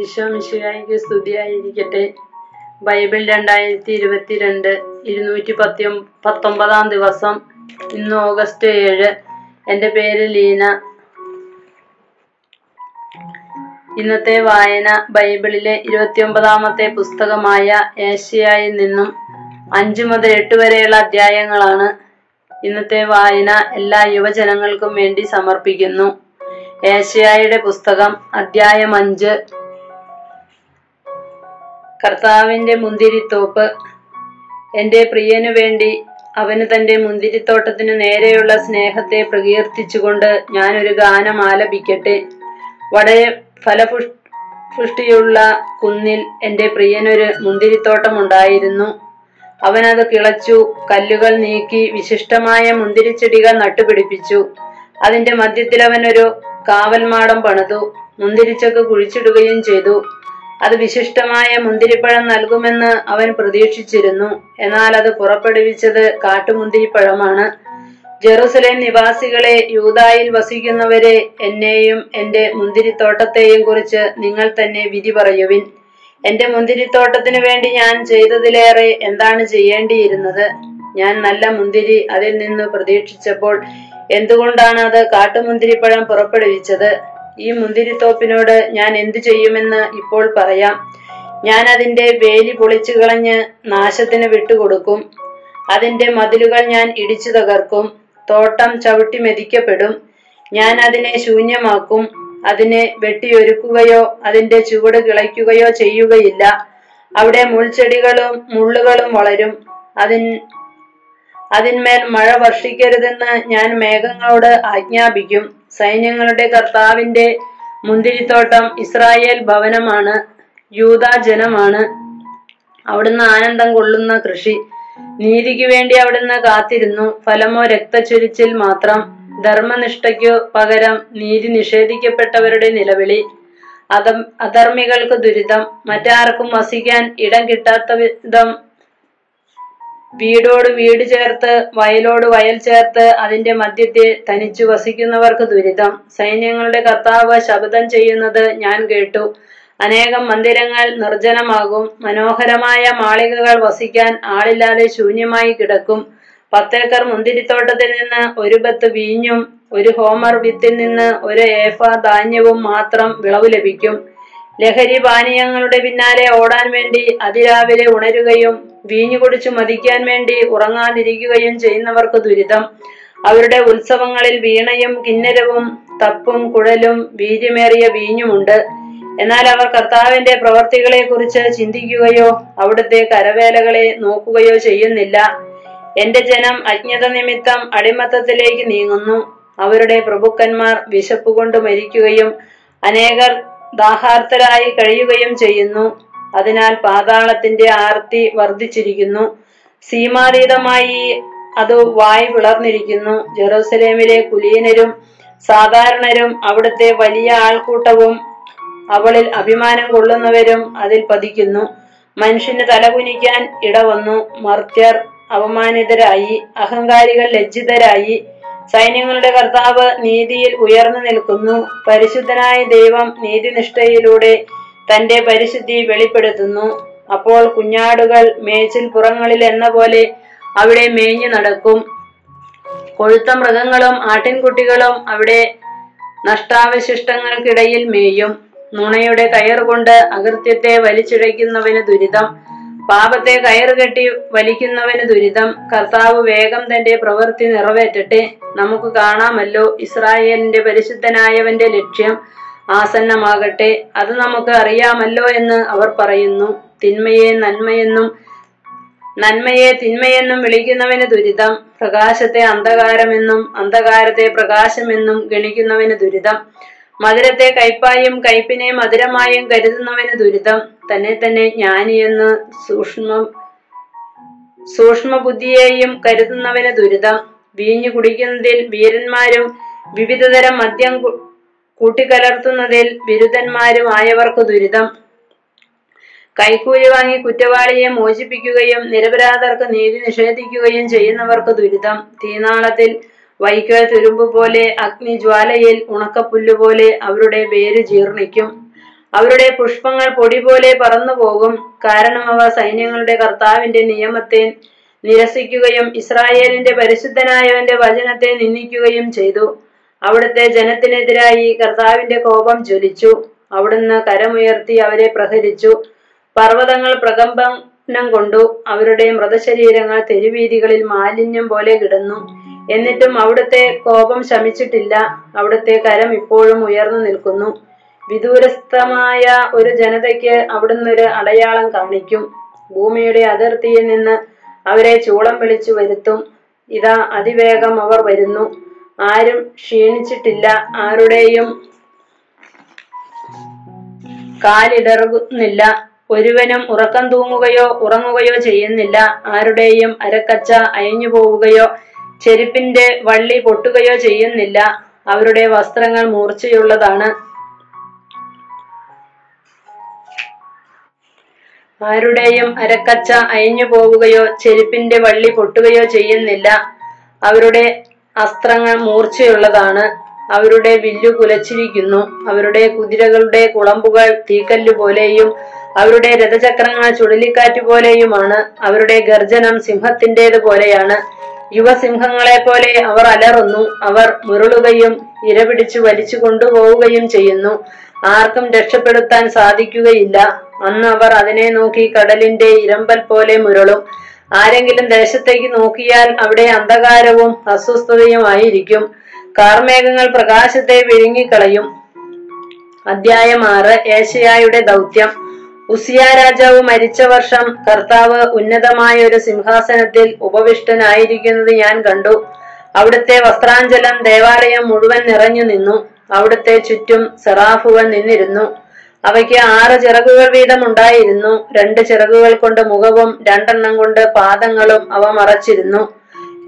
ഈശോ മിശിഹായിക്ക് സ്തുതിയായിരിക്കട്ടെ. ബൈബിൾ രണ്ടായിരത്തി ഇരുപത്തിരണ്ട് ഇരുന്നൂറ്റി പത്തി പത്തൊമ്പതാം ദിവസം ഇന്ന് ഓഗസ്റ്റ് ഏഴ്. എന്റെ പേര് ലീന. ഇന്നത്തെ വായന ബൈബിളിലെ ഇരുപത്തിയൊമ്പതാമത്തെ പുസ്തകമായ ഏഷ്യയിൽ നിന്നും അഞ്ചു മുതൽ എട്ട് വരെയുള്ള അധ്യായങ്ങളാണ് ഇന്നത്തെ വായന എല്ലാ യുവജനങ്ങൾക്കും വേണ്ടി സമർപ്പിക്കുന്നു. ഏഷ്യയുടെ പുസ്തകം അധ്യായം അഞ്ച്. കർത്താവിന്റെ മുന്തിരിത്തോപ്പ്. എന്റെ പ്രിയനു വേണ്ടി അവന് തന്റെ മുന്തിരിത്തോട്ടത്തിനു നേരെയുള്ള സ്നേഹത്തെ പ്രകീർത്തിച്ചുകൊണ്ട് ഞാനൊരു ഗാനം ആലപിക്കട്ടെ. വളരെ ഫലപുഷ് പുഷ്ടിയുള്ള കുന്നിൽ എന്റെ പ്രിയനൊരു മുന്തിരിത്തോട്ടമുണ്ടായിരുന്നു. അവനത് കിളച്ചു കല്ലുകൾ നീക്കി വിശിഷ്ടമായ മുന്തിരിച്ചെടികൾ നട്ടുപിടിപ്പിച്ചു. അതിന്റെ മധ്യത്തിൽ അവനൊരു കാവൽമാടം പണിതു. മുന്തിരിച്ചൊക്കെ കുഴിച്ചിടുകയും ചെയ്തു. അത് വിശിഷ്ടമായ മുന്തിരിപ്പഴം നൽകുമെന്ന് അവൻ പ്രതീക്ഷിച്ചിരുന്നു. എന്നാൽ അത് പുറപ്പെടുവിച്ചത് കാട്ടുമുന്തിരിപ്പഴമാണ്. ജെറുസലേം നിവാസികളെ യൂതായിൽ വസിക്കുന്നവരെ എന്നെയും എന്റെ മുന്തിരിത്തോട്ടത്തെയും കുറിച്ച് നിങ്ങൾ തന്നെ വിധി പറയുവിൻ. എന്റെ മുന്തിരിത്തോട്ടത്തിനു വേണ്ടി ഞാൻ ചെയ്തതിലേറെ എന്താണ് ചെയ്യേണ്ടിയിരുന്നത്? ഞാൻ നല്ല മുന്തിരി അതിൽ നിന്ന് പ്രതീക്ഷിച്ചപ്പോൾ എന്തുകൊണ്ടാണ് അത് കാട്ടുമുന്തിരിപ്പഴം പുറപ്പെടുവിച്ചത്? ഈ മുന്തിരിത്തോപ്പിനോട് ഞാൻ എന്തു ചെയ്യുമെന്ന് ഇപ്പോൾ പറയാം. ഞാൻ അതിന്റെ വേലി പൊളിച്ചു കളഞ്ഞ് നാശത്തിന് വിട്ടുകൊടുക്കും. അതിന്റെ മതിലുകൾ ഞാൻ ഇടിച്ചു തകർക്കും. തോട്ടം ചവിട്ടി മെതിക്കപ്പെടും. ഞാൻ അതിനെ ശൂന്യമാക്കും. അതിനെ വെട്ടിയൊരുക്കുകയോ അതിന്റെ ചുവട് കിളയ്ക്കുകയോ ചെയ്യുകയില്ല. അവിടെ മുൾച്ചെടികളും മുള്ളുകളും വളരും. അതിൻ അതിന്മേൽ മഴ വർഷിക്കരുതെന്ന് ഞാൻ മേഘങ്ങളോട് ആജ്ഞാപിക്കും. സൈന്യങ്ങളുടെ കർത്താവിന്റെ മുന്തിരിത്തോട്ടം ഇസ്രായേൽ ഭവനമാണ് യൂതാ ജനമാണ്. അവിടുന്ന് ആനന്ദം കൊള്ളുന്ന കൃഷി നീതിക്ക് വേണ്ടി അവിടുന്ന് കാത്തിരുന്നു. ഫലമോ രക്തച്ചൊരിച്ചിൽ മാത്രം. ധർമ്മനിഷ്ഠയ്ക്കു പകരം നീതി നിഷേധിക്കപ്പെട്ടവരുടെ നിലവിളി. അധം അധർമ്മികൾക്ക് ദുരിതം. മറ്റാർക്കും വസിക്കാൻ ഇടം കിട്ടാത്ത വിധം വീടോട് വീട് ചേർത്ത് വയലോട് വയൽ ചേർത്ത് അതിന്റെ മധ്യത്തിൽ തനിച്ചു വസിക്കുന്നവർക്ക് ദുരിതം. സൈന്യങ്ങളുടെ കർത്താവ് ശബ്ദം ചെയ്യുന്നത് ഞാൻ കേട്ടു. അനേകം മന്ദിരങ്ങൾ നിർജനമാകും. മനോഹരമായ മാളികകൾ വസിക്കാൻ ആളില്ലാതെ ശൂന്യമായി കിടക്കും. പത്തേക്കർ മുന്തിരിത്തോട്ടത്തിൽ നിന്ന് ഒരു ബത്ത് വീഞ്ഞും ഒരു ഹോമർ വിത്തിൽ നിന്ന് ഒരു ഏഫ ധാന്യവും മാത്രം വിളവ് ലഭിക്കും. ലഹരി പാനീയങ്ങളുടെ പിന്നാലെ ഓടാൻ വേണ്ടി അതിരാവിലെ ഉണരുകയും വീഞ്ഞു കുടിച്ചു മതിക്കാൻ വേണ്ടി ഉറങ്ങാതിരിക്കുകയും ചെയ്യുന്നവർക്ക് ദുരിതം. അവരുടെ ഉത്സവങ്ങളിൽ വീണയും കിന്നരവും തപ്പും കുഴലും വീര്യമേറിയ വീഞ്ഞുമുണ്ട്. എന്നാൽ അവർ കർത്താവിന്റെ പ്രവർത്തികളെ കുറിച്ച് ചിന്തിക്കുകയോ അവിടുത്തെ കരവേലകളെ നോക്കുകയോ ചെയ്യുന്നില്ല. എന്റെ ജനം അജ്ഞത നിമിത്തം അടിമത്തത്തിലേക്ക് നീങ്ങുന്നു. അവരുടെ പ്രഭുക്കന്മാർ വിശപ്പുകൊണ്ട് മരിക്കുകയും അനേകർ ദാഹാർത്തരായി കഴിയുകയും ചെയ്യുന്നു. അതിനാൽ പാതാളത്തിന്റെ ആർത്തി വർദ്ധിച്ചിരിക്കുന്നു. സീമാതീതമായി അത് വായി പിളർന്നിരിക്കുന്നു. ജെറൂസലേമിലെ കുലീനരും സാധാരണരും അവിടുത്തെ വലിയ ആൾക്കൂട്ടവും അവളിൽ അഭിമാനം കൊള്ളുന്നവരും അതിൽ പതിക്കുന്നു. മനുഷ്യന് തലകുനിക്കാൻ ഇടവന്നു. മർത്യർ അവമാനിതരായി അഹങ്കാരികൾ ലജ്ജിതരായി. സൈന്യങ്ങളുടെ കർത്താവ് നീതിയിൽ ഉയർന്നു നിൽക്കുന്നു. പരിശുദ്ധനായ ദൈവം നീതിനിഷ്ഠയിലൂടെ തന്റെ പരിശുദ്ധി വെളിപ്പെടുത്തുന്നു. അപ്പോൾ കുഞ്ഞാടുകൾ മേച്ചിൽ പുറങ്ങളിൽ എന്ന പോലെ അവിടെ മേഞ്ഞു നടക്കും. കൊഴുത്ത മൃഗങ്ങളും ആട്ടിൻകുട്ടികളും അവിടെ നഷ്ടാവശിഷ്ടങ്ങൾക്കിടയിൽ മേയും. നുണയുടെ കയറുകൊണ്ട് അകൃത്യത്തെ വലിച്ചിഴയ്ക്കുന്നവന് ദുരിതം. പാപത്തെ കയറുകെട്ടി വലിക്കുന്നവന് ദുരിതം. കർത്താവ് വേഗം തന്റെ പ്രവൃത്തി നിറവേറ്റട്ടെ. നമുക്ക് കാണാമല്ലോ ഇസ്രായേലിന്റെ പരിശുദ്ധനായവന്റെ ലക്ഷ്യം. ആസന്നമാകട്ടെ. അത് നമുക്ക് അറിയാമല്ലോ എന്ന് അവർ പറയുന്നു. തിന്മയെ നന്മയെന്നും നന്മയെ തിന്മയെന്നും വിളിക്കുന്നവന് ദുരിതം. പ്രകാശത്തെ അന്ധകാരമെന്നും അന്ധകാരത്തെ പ്രകാശമെന്നും ഗണിക്കുന്നവന് ദുരിതം. മധുരത്തെ കയ്പായും കയ്പിനെ മധുരമായും കരുതുന്നവന് ദുരിതം. തന്നെ തന്നെ ജ്ഞാനിയെന്ന് സൂക്ഷ്മം സൂക്ഷ്മ ബുദ്ധിയെയും കരുതുന്നവന് ദുരിതം. വീഞ്ഞു കുടിക്കുന്നതിൽ വീരന്മാരും വിവിധതരം മദ്യം കൂട്ടിക്കലർത്തുന്നതിൽ ബിരുദന്മാരും ആയവർക്ക് ദുരിതം. കൈക്കൂലി വാങ്ങി കുറ്റവാളിയെ മോചിപ്പിക്കുകയും നിരപരാധർക്ക് നീതി നിഷേധിക്കുകയും ചെയ്യുന്നവർക്ക് ദുരിതം. തീനാളത്തിൽ വൈക്കോൽ തുരുമ്പ് പോലെ അഗ്നിജ്വാലയിൽ ഉണക്കപ്പുല്ലുപോലെ അവരുടെ വേര് ജീർണിക്കും. അവരുടെ പുഷ്പങ്ങൾ പൊടി പോലെ പറന്നു പോകും. കാരണം അവ സൈന്യങ്ങളുടെ കർത്താവിന്റെ നിയമത്തെ നിരസിക്കുകയും ഇസ്രായേലിന്റെ പരിശുദ്ധനായവന്റെ വചനത്തെ നിന്ദിക്കുകയും ചെയ്തു. അവിടുത്തെ ജനത്തിനെതിരായി കർത്താവിന്റെ കോപം ജ്വലിച്ചു. അവിടുന്ന് കരമുയർത്തി അവരെ പ്രഹരിച്ചു. പർവതങ്ങൾ പ്രകമ്പനം കൊണ്ടു. അവരുടെ മൃതശരീരങ്ങൾ തെരുവീതികളിൽ മാലിന്യം പോലെ കിടന്നു. എന്നിട്ടും അവിടുത്തെ കോപം ശമിച്ചിട്ടില്ല. അവിടുത്തെ കരം ഇപ്പോഴും ഉയർന്നു നിൽക്കുന്നു. വിദൂരസ്ഥമായ ഒരു ജനതയ്ക്ക് അവിടുന്ന് ഒരു അടയാളം കാണിക്കും. ഭൂമിയുടെ അതിർത്തിയിൽ നിന്ന് അവരെ ചൂളം വിളിച്ചു വരുത്തും. ഇതാ അതിവേഗം അവർ വരുന്നു. ആരും ക്ഷീണിച്ചിട്ടില്ല ആരുടെയും കാലിടറുന്നില്ല ഒരുവനും ഉറക്കം തൂങ്ങുകയോ ഉറങ്ങുകയോ ചെയ്യുന്നില്ല ആരുടെയും അരക്കച്ച അയഞ്ഞു പോവുകയോ ചെരുപ്പിന്റെ വള്ളി പൊട്ടുകയോ ചെയ്യുന്നില്ല. അവരുടെ വസ്ത്രങ്ങൾ മൂർച്ചയുള്ളതാണ്. ആരുടെയും അരക്കച്ച അയഞ്ഞു പോവുകയോ ചെരുപ്പിന്റെ വള്ളി പൊട്ടുകയോ ചെയ്യുന്നില്ല. അവരുടെ അസ്ത്രങ്ങൾ മൂർച്ചയുള്ളതാണ്. അവരുടെ വില്ലു കുലച്ചിരിക്കുന്നു. അവരുടെ കുതിരകളുടെ കുളമ്പുകൾ തീക്കല്ലു പോലെയും അവരുടെ രഥചക്രങ്ങൾ ചുഴലിക്കാറ്റ് പോലെയുമാണ്. അവരുടെ ഗർജനം സിംഹത്തിന്റെത് പോലെയാണ്. യുവസിംഹങ്ങളെ പോലെ അവർ അലറുന്നു. അവർ മുരളുകയും ഇരപിടിച്ചു വലിച്ചു കൊണ്ടുപോവുകയും ചെയ്യുന്നു. ആർക്കും രക്ഷപ്പെടുത്താൻ സാധിക്കുകയില്ല. അന്ന് അവർ അതിനെ നോക്കി കടലിന്റെ ഇരമ്പൽ പോലെ മുരളും. ആരെങ്കിലും ദേശത്തേക്ക് നോക്കിയാൽ അവിടെ അന്ധകാരവും അസ്വസ്ഥതയുമായിരിക്കും. കാർമേഘങ്ങൾ പ്രകാശത്തെ വിഴുങ്ങിക്കളയും. അധ്യായം ആറ് ഏഷ്യായുടെ ദൗത്യം. ഉസിയ രാജാവ് മരിച്ച വർഷം കർത്താവ് ഉന്നതമായ ഒരു സിംഹാസനത്തിൽ ഉപവിഷ്ടനായിരിക്കുന്നത് ഞാൻ കണ്ടു. അവിടുത്തെ വസ്ത്രാഞ്ചലം ദേവാലയം മുഴുവൻ നിറഞ്ഞു നിന്നു. അവിടുത്തെ ചുറ്റും സെറാഫുകൾ നിന്നിരുന്നു. അവയ്ക്ക് ആറ് ചിറകുകൾ വീതം ഉണ്ടായിരുന്നു രണ്ട് ചിറകുകൾ കൊണ്ട് മുഖവും രണ്ടെണ്ണം കൊണ്ട് പാദങ്ങളും അവ മറച്ചിരുന്നു.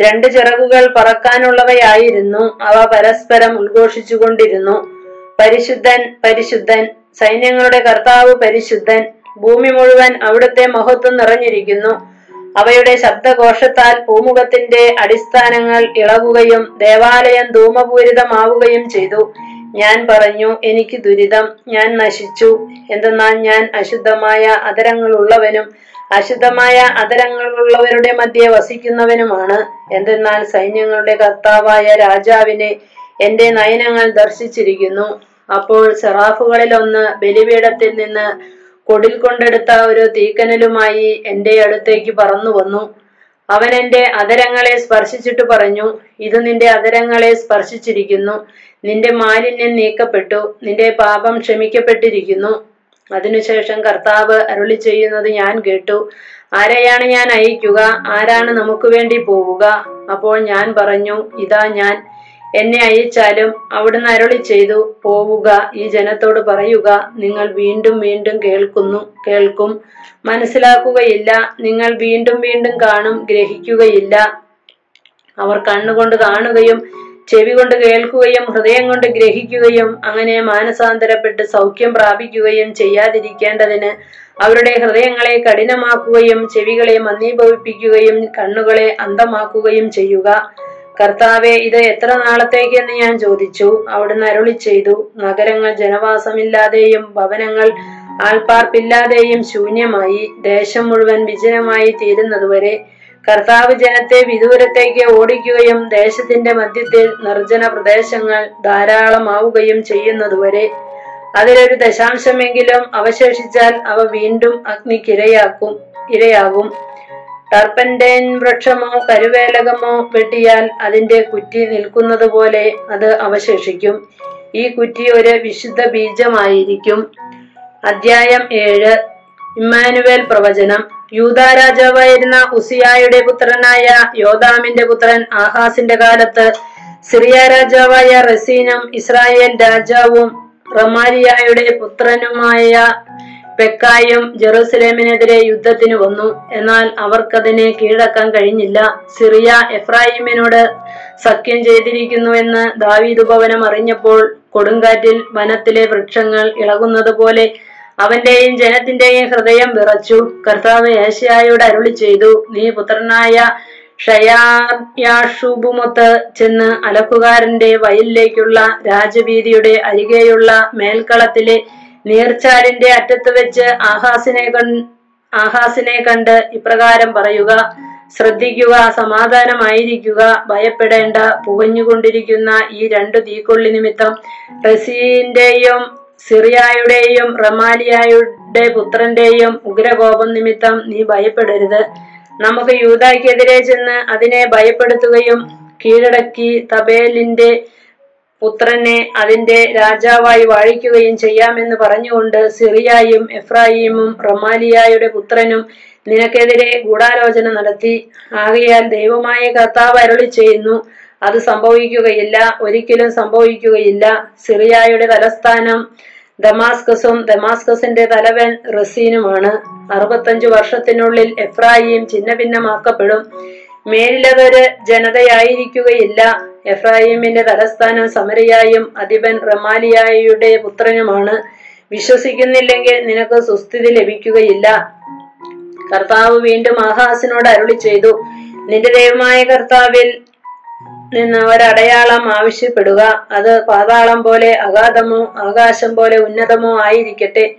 രണ്ട് ചിറകുകൾ പറക്കാനുള്ളവയായിരുന്നു. അവ പരസ്പരം ഉദ്ഘോഷിച്ചുകൊണ്ടിരുന്നു. പരിശുദ്ധൻ പരിശുദ്ധൻ സൈന്യങ്ങളുടെ കർത്താവ് പരിശുദ്ധൻ ഭൂമി മുഴുവൻ അവിടുത്തെ മഹത്വം നിറഞ്ഞിരിക്കുന്നു. അവയുടെ ശബ്ദഘോഷത്താൽ പൂമുഖത്തിന്റെ അടിസ്ഥാനങ്ങൾ ഇളകുകയും ദേവാലയം ധൂമപൂരിതമാവുകയും ചെയ്തു. ഞാൻ പറഞ്ഞു എനിക്ക് ദുരിതം. ഞാൻ നശിച്ചു. എന്തെന്നാൽ ഞാൻ അശുദ്ധമായ അതരങ്ങളുള്ളവനും അശുദ്ധമായ അതരങ്ങളുള്ളവരുടെ മധ്യെ വസിക്കുന്നവനുമാണ്. എന്തെന്നാൽ സൈന്യങ്ങളുടെ കർത്താവായ രാജാവിനെ എന്റെ നയനങ്ങൾ ദർശിച്ചിരിക്കുന്നു. അപ്പോൾ സെറാഫുകളിൽ ഒന്ന് ബലിപീഠത്തിൽ നിന്ന് കൊടിൽ കൊണ്ടെടുത്ത ഒരു തീക്കനലുമായി എന്റെ അടുത്തേക്ക് പറന്നു വന്നു അവൻ എന്റെ അതരങ്ങളെ സ്പർശിച്ചിട്ട് പറഞ്ഞു ഇത് നിന്റെ അതരങ്ങളെ സ്പർശിച്ചിരിക്കുന്നു. നിന്റെ മാലിന്യം നീക്കപ്പെട്ടു. നിന്റെ പാപം ക്ഷമിക്കപ്പെട്ടിരിക്കുന്നു. അതിനുശേഷം കർത്താവ് അരുളി ചെയ്യുന്നത് ഞാൻ കേട്ടു. ആരെയാണ് ഞാൻ അയക്കുക? ആരാണ് നമുക്ക് വേണ്ടി പോവുക? അപ്പോൾ ഞാൻ പറഞ്ഞു ഇതാ ഞാൻ. എന്നെ അയച്ചാലും അവിടുന്ന് അരുളി ചെയ്തു പോവുക ഈ ജനത്തോട് പറയുക നിങ്ങൾ വീണ്ടും വീണ്ടും കേൾക്കുന്നു കേൾക്കും. മനസ്സിലാക്കുകയില്ല നിങ്ങൾ വീണ്ടും വീണ്ടും കാണും ഗ്രഹിക്കുകയില്ല. അവർ കണ്ണുകൊണ്ട് കാണുകയും ചെവി കൊണ്ട് കേൾക്കുകയും ഹൃദയം കൊണ്ട് ഗ്രഹിക്കുകയും അങ്ങനെ മാനസാന്തരപ്പെട്ട് സൗഖ്യം പ്രാപിക്കുകയും ചെയ്യാതിരിക്കേണ്ടതിന് അവരുടെ ഹൃദയങ്ങളെ കഠിനമാക്കുകയും ചെവികളെ മന്ദീഭവിപ്പിക്കുകയും കണ്ണുകളെ അന്ധമാക്കുകയും ചെയ്യുക. കർത്താവെ ഇത് എത്ര നാളത്തേക്കെന്ന് ഞാൻ ചോദിച്ചു. അവിടുന്ന് അരുളി ചെയ്തു നഗരങ്ങൾ ജനവാസമില്ലാതെയും ഭവനങ്ങൾ ആൾപ്പാർപ്പില്ലാതെയും ശൂന്യമായി ദേശം മുഴുവൻ വിജനമായി തീരുന്നതുവരെ കർത്താവ് ജനത്തെ വിദൂരത്തേക്ക് ഓടിക്കുകയും ദേശത്തിന്റെ മധ്യത്തിൽ നിർജന പ്രദേശങ്ങൾ ധാരാളമാവുകയും ചെയ്യുന്നതുവരെ അതിലൊരു ദശാംശമെങ്കിലും അവശേഷിച്ചാൽ അവ വീണ്ടും അഗ്നിക്കിരയാക്കും ഇരയാകും. ടർപ്പന്റൈൻ വൃക്ഷമോ കരുവേലകമോ വെട്ടിയാൽ അതിന്റെ കുറ്റി നിൽക്കുന്നത് പോലെ അത് അവശേഷിക്കും. ഈ കുറ്റി ഒരു വിശുദ്ധ ബീജമായിരിക്കും. അധ്യായം ഏഴ്. ഇമ്മാനുവേൽ പ്രവചനം. യൂത രാജാവായിരുന്ന ഉസിയായുടെ പുത്രനായ യോദാമിന്റെ പുത്രൻ ആഹാസിന്റെ കാലത്ത് സിറിയ രാജാവായ റസീനും ഇസ്രായേൽ രാജാവും റമാരിയായുടെ പുത്രനുമായ പെക്കായും ജെറൂസലേമിനെതിരെ യുദ്ധത്തിന് വന്നു. എന്നാൽ അവർക്കതിനെ കീഴടക്കാൻ കഴിഞ്ഞില്ല. സിറിയ എഫ്രാഹിമിനോട് സഖ്യം ചെയ്തിരിക്കുന്നുവെന്ന് ദാവീദ് ഭവനം അറിഞ്ഞപ്പോൾ കൊടുങ്കാറ്റിൽ വനത്തിലെ വൃക്ഷങ്ങൾ ഇളകുന്നത് പോലെ അവന്റെയും ജനത്തിന്റെയും ഹൃദയം വിറച്ചു. കർത്താവ് ഏഷ്യായോട് അരുളി ചെയ്തു നീ പുത്രനായ ഷയാഷുബുമൊത്ത് ചെന്ന് അലക്കുകാരന്റെ വയലിലേക്കുള്ള രാജവീതിയുടെ അരികെയുള്ള മേൽക്കളത്തിലെ നീർച്ചാലിന്റെ അറ്റത്ത് വെച്ച് ആഹാസിനെ ആഹാസിനെ കണ്ട് ഇപ്രകാരം പറയുക ശ്രദ്ധിക്കുക സമാധാനമായിരിക്കുക ഭയപ്പെടേണ്ട പുകഞ്ഞുകൊണ്ടിരിക്കുന്ന ഈ രണ്ടു തീക്കൊള്ളി നിമിത്തം റസീന്റെയും സിറിയായുടെയും റമാലിയായുടെ പുത്രന്റെയും ഉഗ്രകോപം നിമിത്തം നീ ഭയപ്പെടരുത്. നമുക്ക് യൂതായ്ക്കെതിരെ ചെന്ന് അതിനെ ഭയപ്പെടുത്തുകയും കീഴടക്കി തബേലിന്റെ പുത്രനെ അതിന്റെ രാജാവായി വാഴിക്കുകയും ചെയ്യാമെന്ന് പറഞ്ഞുകൊണ്ട് സിറിയായും എഫ്രായിമും റൊമാലിയായുടെ പുത്രനും നിനക്കെതിരെ ഗൂഢാലോചന നടത്തി. ആകയാൽ ദൈവമായ കർത്താവ് അരുളി ചെയ്യുന്നു അത് സംഭവിക്കുകയില്ല ഒരിക്കലും സംഭവിക്കുകയില്ല. സിറിയായുടെ തലസ്ഥാനം ദമാസ്കസും ദമാസ്കസിന്റെ തലവൻ റസീനുമാണ്. അറുപത്തഞ്ചു വർഷത്തിനുള്ളിൽ എഫ്രായിം ഛിന്നഭിന്നമാക്കപ്പെടും. മേലിലതൊരു ജനതയായിരിക്കുകയില്ല. എഫ്രായിമിന്റെ തലസ്ഥാനം സമരയായും അധിപൻ റമാലിയായുടെ പുത്രനുമാണ്. വിശ്വസിക്കുന്നില്ലെങ്കിൽ നിനക്ക് സുസ്ഥിതി ലഭിക്കുകയില്ല. കർത്താവ് വീണ്ടും ആഹാസിനോട് അരുളി ചെയ്തു നിന്റെ ദൈവമായ കർത്താവിൽ നിന്ന് ഒരടയാളം ആവശ്യപ്പെടുക. അത് പാതാളം പോലെ അഗാധമോ ആകാശം പോലെ ഉന്നതമോ ആയിരിക്കട്ടെ.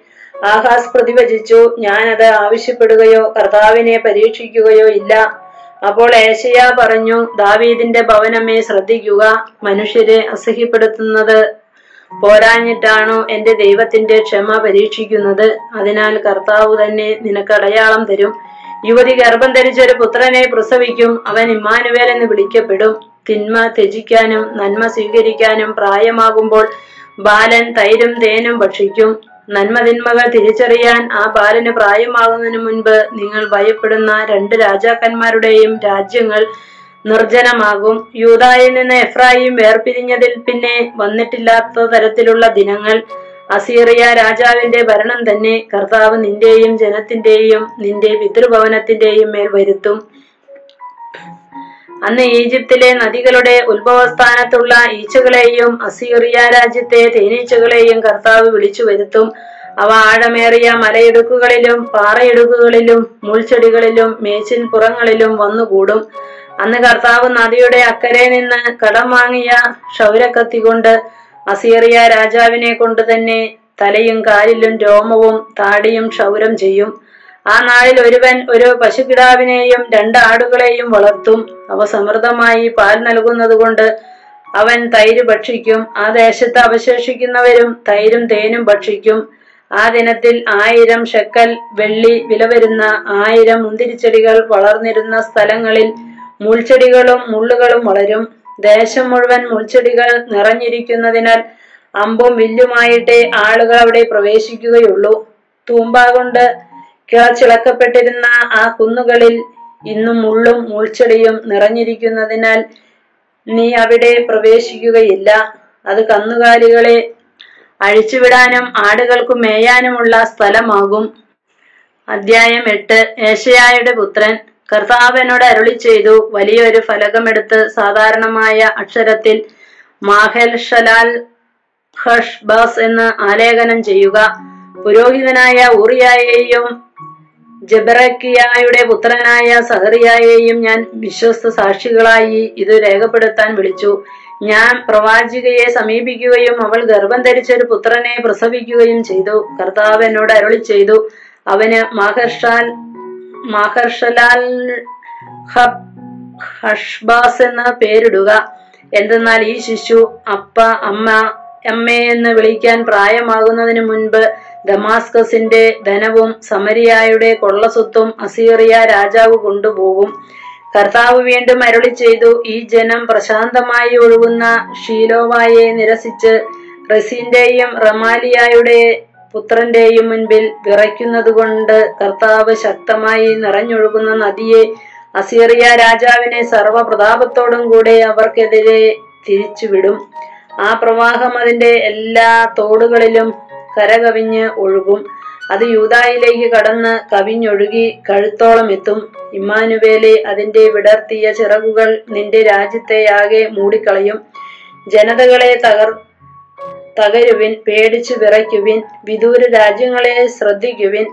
ആഹാസ് പ്രതിവചിച്ചു ഞാനത് ആവശ്യപ്പെടുകയോ കർത്താവിനെ പരീക്ഷിക്കുകയോ ഇല്ല. അപ്പോൾ ഏശയ പറഞ്ഞു ദാവീദിന്റെ ഭവനമേ ശ്രദ്ധിക്കുക മനുഷ്യരെ അസഹ്യപ്പെടുത്തുന്നത് പോരാഞ്ഞിട്ടാണോ എന്റെ ദൈവത്തിന്റെ ക്ഷമ പരീക്ഷിക്കുന്നത്? അതിനാൽ കർത്താവ് തന്നെ നിനക്ക് അടയാളം തരും. യുവതി ഗർഭം ധരിച്ച ഒരു പുത്രനെ പ്രസവിക്കും അവൻ ഇമ്മാനുവേൽ എന്ന് വിളിക്കപ്പെടും. തിന്മ ത്യജിക്കാനും നന്മ സ്വീകരിക്കാനും പ്രായമാകുമ്പോൾ ബാലൻ തൈരും തേനും ഭക്ഷിക്കും. നന്മതിന്മകൾ തിരിച്ചറിയാൻ ആ ബാലന് പ്രായമാകുന്നതിന് മുൻപ് നിങ്ങൾ ഭയപ്പെടുന്ന രണ്ട് രാജാക്കന്മാരുടെയും രാജ്യങ്ങൾ നിർജനമാകും. യൂതായിൽ നിന്ന് എഫ്രായിം വേർപിരിഞ്ഞതിൽ പിന്നെ വന്നിട്ടില്ലാത്ത തരത്തിലുള്ള ദിനങ്ങൾ. അസീറിയ രാജാവിന്റെ ഭരണം തന്നെ കർത്താവ് നിന്റെയും ജനത്തിന്റെയും നിന്റെ പിതൃഭവനത്തിന്റെയും മേൽ വരുത്തും. അന്ന് ഈജിപ്തിലെ നദികളുടെ ഉത്ഭവസ്ഥാനത്തുള്ള ഈച്ചകളെയും അസീറിയ രാജ്യത്തെ തേനീച്ചകളെയും കർത്താവ് വിളിച്ചു വരുത്തും. അവ ആഴമേറിയ മലയിടുക്കുകളിലും പാറയിടുക്കുകളിലും മുൾച്ചെടികളിലും മേച്ചിൻ പുറങ്ങളിലും വന്നുകൂടും. അന്ന് കർത്താവ് നദിയുടെ അക്കരെ നിന്ന് കടം വാങ്ങിയ ക്ഷൗരക്കത്തി കൊണ്ട് അസീറിയ രാജാവിനെ കൊണ്ട് തന്നെ തലയും കാലിലും രോമവും താടിയും ക്ഷൗരം ചെയ്യും. ആ നാളിൽ ഒരുവൻ ഒരു പശുക്കിടാവിനെയും രണ്ട് ആടുകളെയും വളർത്തും. അവ സമൃദ്ധമായി പാൽ നൽകുന്നത് കൊണ്ട് അവൻ തൈര് ഭക്ഷിക്കും. ആ ദേശത്ത് അവശേഷിക്കുന്നവരും തൈരും തേനും ഭക്ഷിക്കും. ആ ദിനത്തിൽ ആയിരം ഷെക്കൽ വെള്ളി വില വരുന്ന ആയിരം മുന്തിരിച്ചെടികൾ വളർന്നിരുന്ന സ്ഥലങ്ങളിൽ മുൾച്ചെടികളും മുള്ളുകളും വളരും. ദേശം മുഴുവൻ മുൾച്ചെടികൾ നിറഞ്ഞിരിക്കുന്നതിനാൽ അമ്പും വില്ലുമായിട്ടേ ആളുകൾ അവിടെ പ്രവേശിക്കുകയുള്ളൂ. തൂമ്പ കൊണ്ട് കിളച്ചിളക്കപ്പെട്ടിരുന്ന ആ കുന്നുകളിൽ ഇന്നും മുള്ളും മുൾച്ചെടിയും നിറഞ്ഞിരിക്കുന്നതിനാൽ നീ അവിടെ പ്രവേശിക്കുകയില്ല. അത് കന്നുകാലികളെ അഴിച്ചുവിടാനും ആടുകൾക്ക് മേയാനുമുള്ള സ്ഥലമാകും. അധ്യായം എട്ട്. ഏഷയായുടെ പുത്രൻ. കർത്താവനോട് അരുളി ചെയ്തു വലിയൊരു ഫലകമെടുത്ത് സാധാരണമായ അക്ഷരത്തിൽ മാഹൽ ഷലാൽ ഹഷ് ബാസ് എന്ന് ആലേഖനം ചെയ്യുക. പുരോഹിതനായ ഊറിയായെയും ജബറക്കിയായുടെ പുത്രനായ സഹറിയായെയും ഞാൻ വിശ്വസ്ത സാക്ഷികളായി ഇത് രേഖപ്പെടുത്താൻ വിളിച്ചു. ഞാൻ പ്രവാചികയെ സമീപിക്കുകയും അവൾ ഗർഭം ധരിച്ച ഒരു പുത്രനെ പ്രസവിക്കുകയും ചെയ്തു. കർത്താവ് എന്നോട് അരുളി ചെയ്തു അവന് മഹർഷാൽ മഹർഷലാൽ ഹഷ്ബാസ് എന്ന് പേരിടുക. എന്തെന്നാൽ ഈ ശിശു അപ്പ അമ്മ അമ്മയെന്ന് വിളിക്കാൻ പ്രായമാകുന്നതിന് മുൻപ് ദമാസ്കസിന്റെ ധനവും സമരിയായുടെ കൊള്ളസ്വത്തും അസീറിയ രാജാവ് കൊണ്ടുപോകും. കർത്താവ് വീണ്ടും അരുളി ചെയ്തു ഈ ജനം പ്രശാന്തമായി ഒഴുകുന്ന ഷീലോവായെ നിരസിച്ച് റസീന്റെയും റമാലിയായുടെ പുത്രന്റെയും മുൻപിൽ വിറയ്ക്കുന്നതുകൊണ്ട് കർത്താവ് ശക്തമായി നിറഞ്ഞൊഴുകുന്ന നദിയെ അസീറിയ രാജാവിനെ സർവപ്രതാപത്തോടും കൂടെ അവർക്കെതിരെ തിരിച്ചുവിടും. ആ പ്രവാഹം അതിന്റെ എല്ലാ തോടുകളിലും കരകവിഞ്ഞ് ഒഴുകും. അത് യൂതായിലേക്ക് കടന്ന് കവിഞ്ഞൊഴുകി കഴുത്തോളം എത്തും. ഇമ്മാനുവേലെ അതിന്റെ വിടർത്തിയ ചിറകുകൾ നിന്റെ രാജ്യത്തെയാകെ മൂടിക്കളയും. ജനതകളെ തകർ തകരുവിൻ പേടിച്ചു വിറയ്ക്കുവിൻ. വിദൂര രാജ്യങ്ങളെ ശ്രദ്ധിക്കുവിൻ.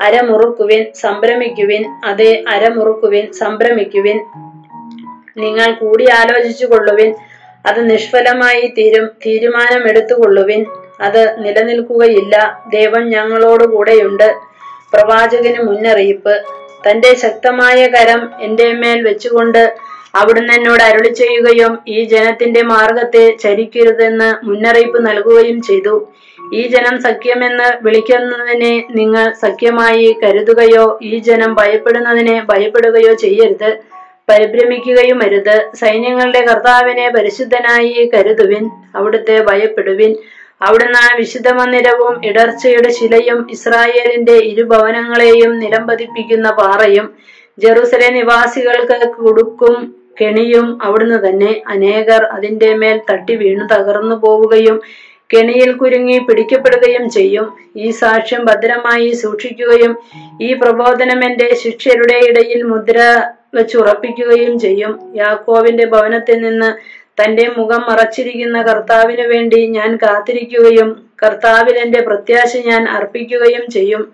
അരമുറുക്കുവിൻ സംഭ്രമിക്കുവിൻ. അതെ അരമുറുക്കുവിൻ സംഭ്രമിക്കുവിൻ. നിങ്ങൾ കൂടി ആലോചിച്ചു കൊള്ളുവിൻ അത് നിഷ്ഫലമായി തീരും തീരുമാനം എടുത്തുകൊള്ളുവിൻ അത് നിലനിൽക്കുകയില്ല. ദൈവം ഞങ്ങളോട് കൂടെയുണ്ട് പ്രവാചകന് മുന്നറിയിപ്പ്. തന്റെ ശക്തമായ കരം എന്റെ മേൽ വെച്ചുകൊണ്ട് അവിടുന്ന് എന്നോട് അരുളി ചെയ്യുകയും ഈ ജനത്തിന്റെ മാർഗത്തെ ചരിക്കരുതെന്ന് മുന്നറിയിപ്പ് നൽകുകയും ചെയ്തു. ഈ ജനം സഖ്യമെന്ന് വിളിക്കുന്നതിനെ നിങ്ങൾ സഖ്യമായി കരുതുകയോ ഈ ജനം ഭയപ്പെടുന്നതിനെ ഭയപ്പെടുകയോ ചെയ്യരുത്. പരിഭ്രമിക്കുകയും അരുത്. സൈന്യങ്ങളുടെ കർത്താവിനെ പരിശുദ്ധനായി കരുതുവിൻ. അവിടുത്തെ ഭയപ്പെടുവിൻ. അവിടുന്ന് വിശുദ്ധ മന്ദിരവും ഇടർച്ചയുടെ ശിലയും ഇസ്രായേലിന്റെ ഇരുഭവനങ്ങളെയും നിലംപതിപ്പിക്കുന്ന പാറയും ജെറുസലേം നിവാസികൾക്ക് കൊടുക്കും കെണിയും അവിടുന്ന് തന്നെ. അനേകർ അതിന്റെ മേൽ തട്ടി വീണു തകർന്നു പോവുകയും കെണിയിൽ കുരുങ്ങി പിടിക്കപ്പെടുകയും ചെയ്യും. ഈ സാക്ഷ്യം ഭദ്രമായി സൂക്ഷിക്കുകയും ഈ പ്രബോധനം എന്റെ ശിഷ്യരുടെ ഇടയിൽ മുദ്ര വെച്ചുറപ്പിക്കുകയും ചെയ്യും. യാക്കോവിന്റെ ഭവനത്തിൽ നിന്ന് തന്റെ മുഖം മറച്ചിരിക്കുന്ന കർത്താവിനു വേണ്ടി ഞാൻ കാത്തിരിക്കുകയും കർത്താവിൽ എന്റെ പ്രത്യാശ ഞാൻ അർപ്പിക്കുകയും ചെയ്യും.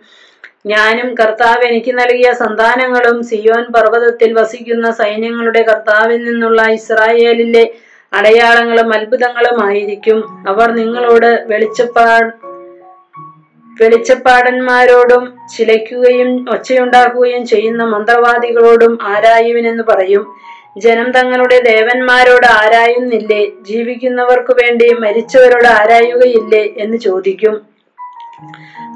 ഞാനും കർത്താവ് എനിക്ക് നൽകിയ സന്താനങ്ങളും സിയോൻ പർവതത്തിൽ വസിക്കുന്ന സൈന്യങ്ങളുടെ കർത്താവിൽ നിന്നുള്ള ഇസ്രായേലിലെ അടയാളങ്ങളും അത്ഭുതങ്ങളും ആയിരിക്കും. അവർ നിങ്ങളോട് വെളിച്ചപ്പാ വെളിച്ചപ്പാടന്മാരോടും ചിലയ്ക്കുകയും ഒച്ചയുണ്ടാക്കുകയും ചെയ്യുന്ന മന്ത്രവാദികളോടും ആരായുവിനെന്ന് പറയും. ജനം തങ്ങളുടെ ദേവന്മാരോട് ആരായുന്നില്ലേ? ജീവിക്കുന്നവർക്കു വേണ്ടി മരിച്ചവരോട് ആരായുകയില്ലേ എന്ന് ചോദിക്കും.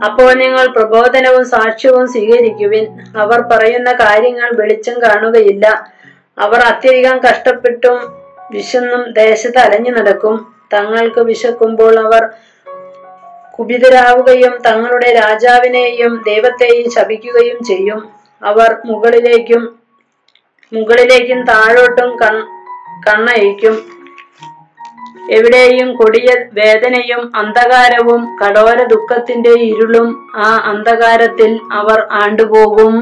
അപ്പോൾ നിങ്ങൾ പ്രബോധനവും സാക്ഷ്യവും സ്വീകരിക്കുവിൻ. അവർ പറയുന്ന കാര്യങ്ങൾ വെളിച്ചം കാണുകയില്ല. അവർ അത്യധികം കഷ്ടപ്പെട്ടും വിശന്നും ദേശത്ത് അലഞ്ഞു നടക്കും. തങ്ങൾക്ക് വിശക്കുമ്പോൾ അവർ കുപിതരാവുകയും തങ്ങളുടെ രാജാവിനെയും ദൈവത്തെയും ശപിക്കുകയും ചെയ്യും. അവർ മുകളിലേക്കും മുകളിലേക്കും താഴോട്ടും കൺ കണ്ണയക്കും എവിടെയും കൊടിയ വേദനയും അന്ധകാരവും കടോര ദുഃഖത്തിന്റെ ഇരുളും ആ അന്ധകാരത്തിൽ അവർ ആണ്ടുപോകും.